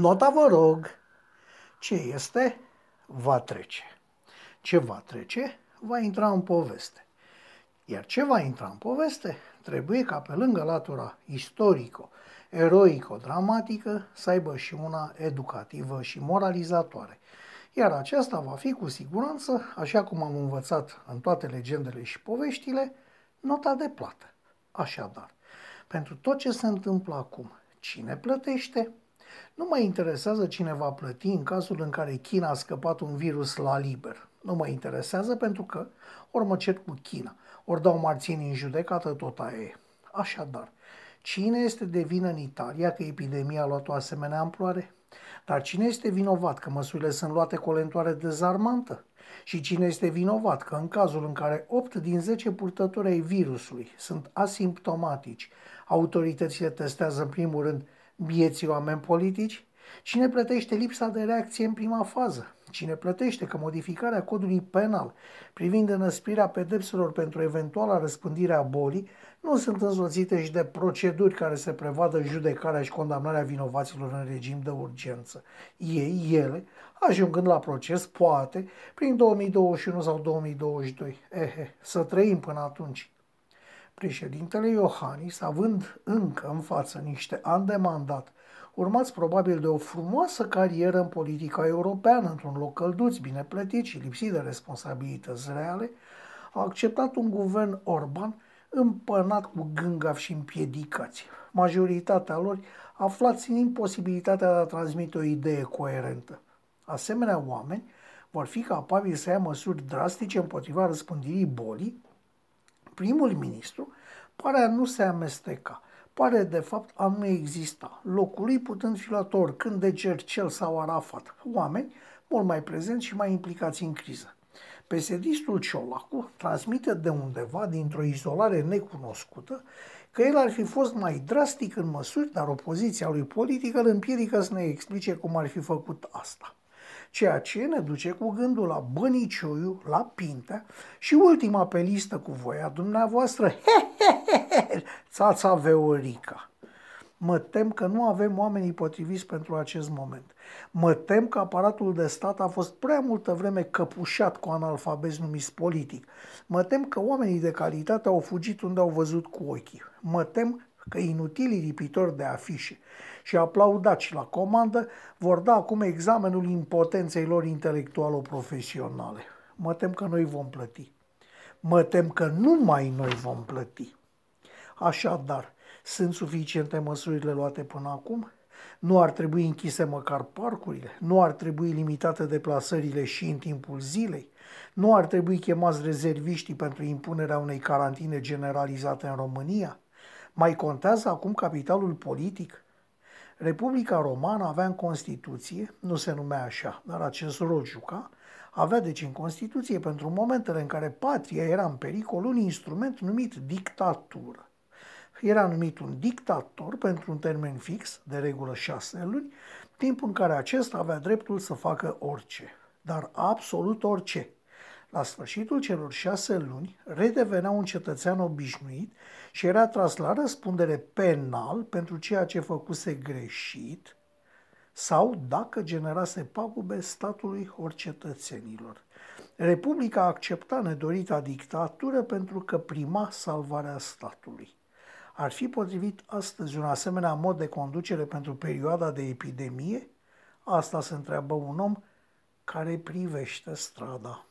Nota vă rog. Ce este? Va trece. Ce va trece? Va intra în poveste. Iar ce va intra în poveste? Trebuie ca pe lângă latura istorico, eroico-dramatică să aibă și una educativă și moralizatoare. Iar aceasta va fi cu siguranță, așa cum am învățat în toate legendele și poveștile, nota de plată. Așadar, pentru tot ce se întâmplă acum, cine plătește? Nu mă interesează cine va plăti în cazul în care China a scăpat un virus la liber. Nu mă interesează pentru că ori mă cer cu China, ori dau marțieni în judecată, tot aia e. Așadar, cine este de vină în Italia că epidemia a luat o asemenea amploare? Dar cine este vinovat că măsurile sunt luate cu o lentoare dezarmantă? Și cine este vinovat că în cazul în care 8 din 10 purtători ai virusului sunt asimptomatici, autoritățile testează în primul rând bieții oameni politici? Cine plătește lipsa de reacție în prima fază? Cine plătește că modificarea codului penal privind înăsprirea pedepselor pentru eventuala răspândire a bolii nu sunt însoțite și de proceduri care se prevadă judecarea și condamnarea vinovaților în regim de urgență. Ei, ele, ajungând la proces, poate, prin 2021 sau 2022. Ehe, să trăim până atunci. Președintele Iohannis, având încă în față niște ani de mandat, urmați probabil de o frumoasă carieră în politica europeană, într-un loc călduț, bine plătit și lipsit de responsabilități reale, a acceptat un guvern Orban împănat cu gângaf și împiedicați. Majoritatea lor aflați în imposibilitatea de a transmite o idee coerentă. Asemenea oameni vor fi capabili să ia măsuri drastice împotriva răspândirii bolii, primul ministru pare a nu se amesteca, pare de fapt a nu exista, locul lui putând fi luat oricând de Cercel sau Arafat, oameni mult mai prezenți și mai implicați în criză. Pesedistul Ciolacu transmite de undeva, dintr-o izolare necunoscută, că el ar fi fost mai drastic în măsuri, dar opoziția lui politică îl împiedică să ne explice cum ar fi făcut asta. Ceea ce ne duce cu gândul la Bănicioiu, la Pintea și ultima pe listă cu voia dumneavoastră, he, he, he, he, țața Veorica. Mă tem că nu avem oamenii potriviți pentru acest moment. Mă tem că aparatul de stat a fost prea multă vreme căpușat cu analfabezi numiți politic. Mă tem că oamenii de calitate au fugit unde au văzut cu ochii. Mă tem că inutilii lipitori de afișe și aplaudați la comandă vor da acum examenul impotenței lor intelectualo-profesionale. Mă tem că noi vom plăti. Mă tem că numai noi vom plăti. Așadar, sunt suficiente măsurile luate până acum? Nu ar trebui închise măcar parcurile? Nu ar trebui limitate deplasările și în timpul zilei? Nu ar trebui chemați rezerviștii pentru impunerea unei carantine generalizate în România? Mai contează acum capitalul politic? Republica Romană avea în Constituție, nu se numea așa, dar acest rol juca, avea deci în Constituție pentru momentele în care patria era în pericol un instrument numit dictatură era numit un dictator pentru un termen fix, de regulă șase luni, timp în care acesta avea dreptul să facă orice, dar absolut orice. La sfârșitul celor șase luni, redevenea un cetățean obișnuit și era tras la răspundere penal pentru ceea ce făcuse greșit sau dacă generase pagube statului ori cetățenilor. Republica accepta nedorita dictatură pentru că prima salvarea statului. Ar fi potrivit astăzi un asemenea mod de conducere pentru perioada de epidemie? Asta se întreabă un om care privește strada.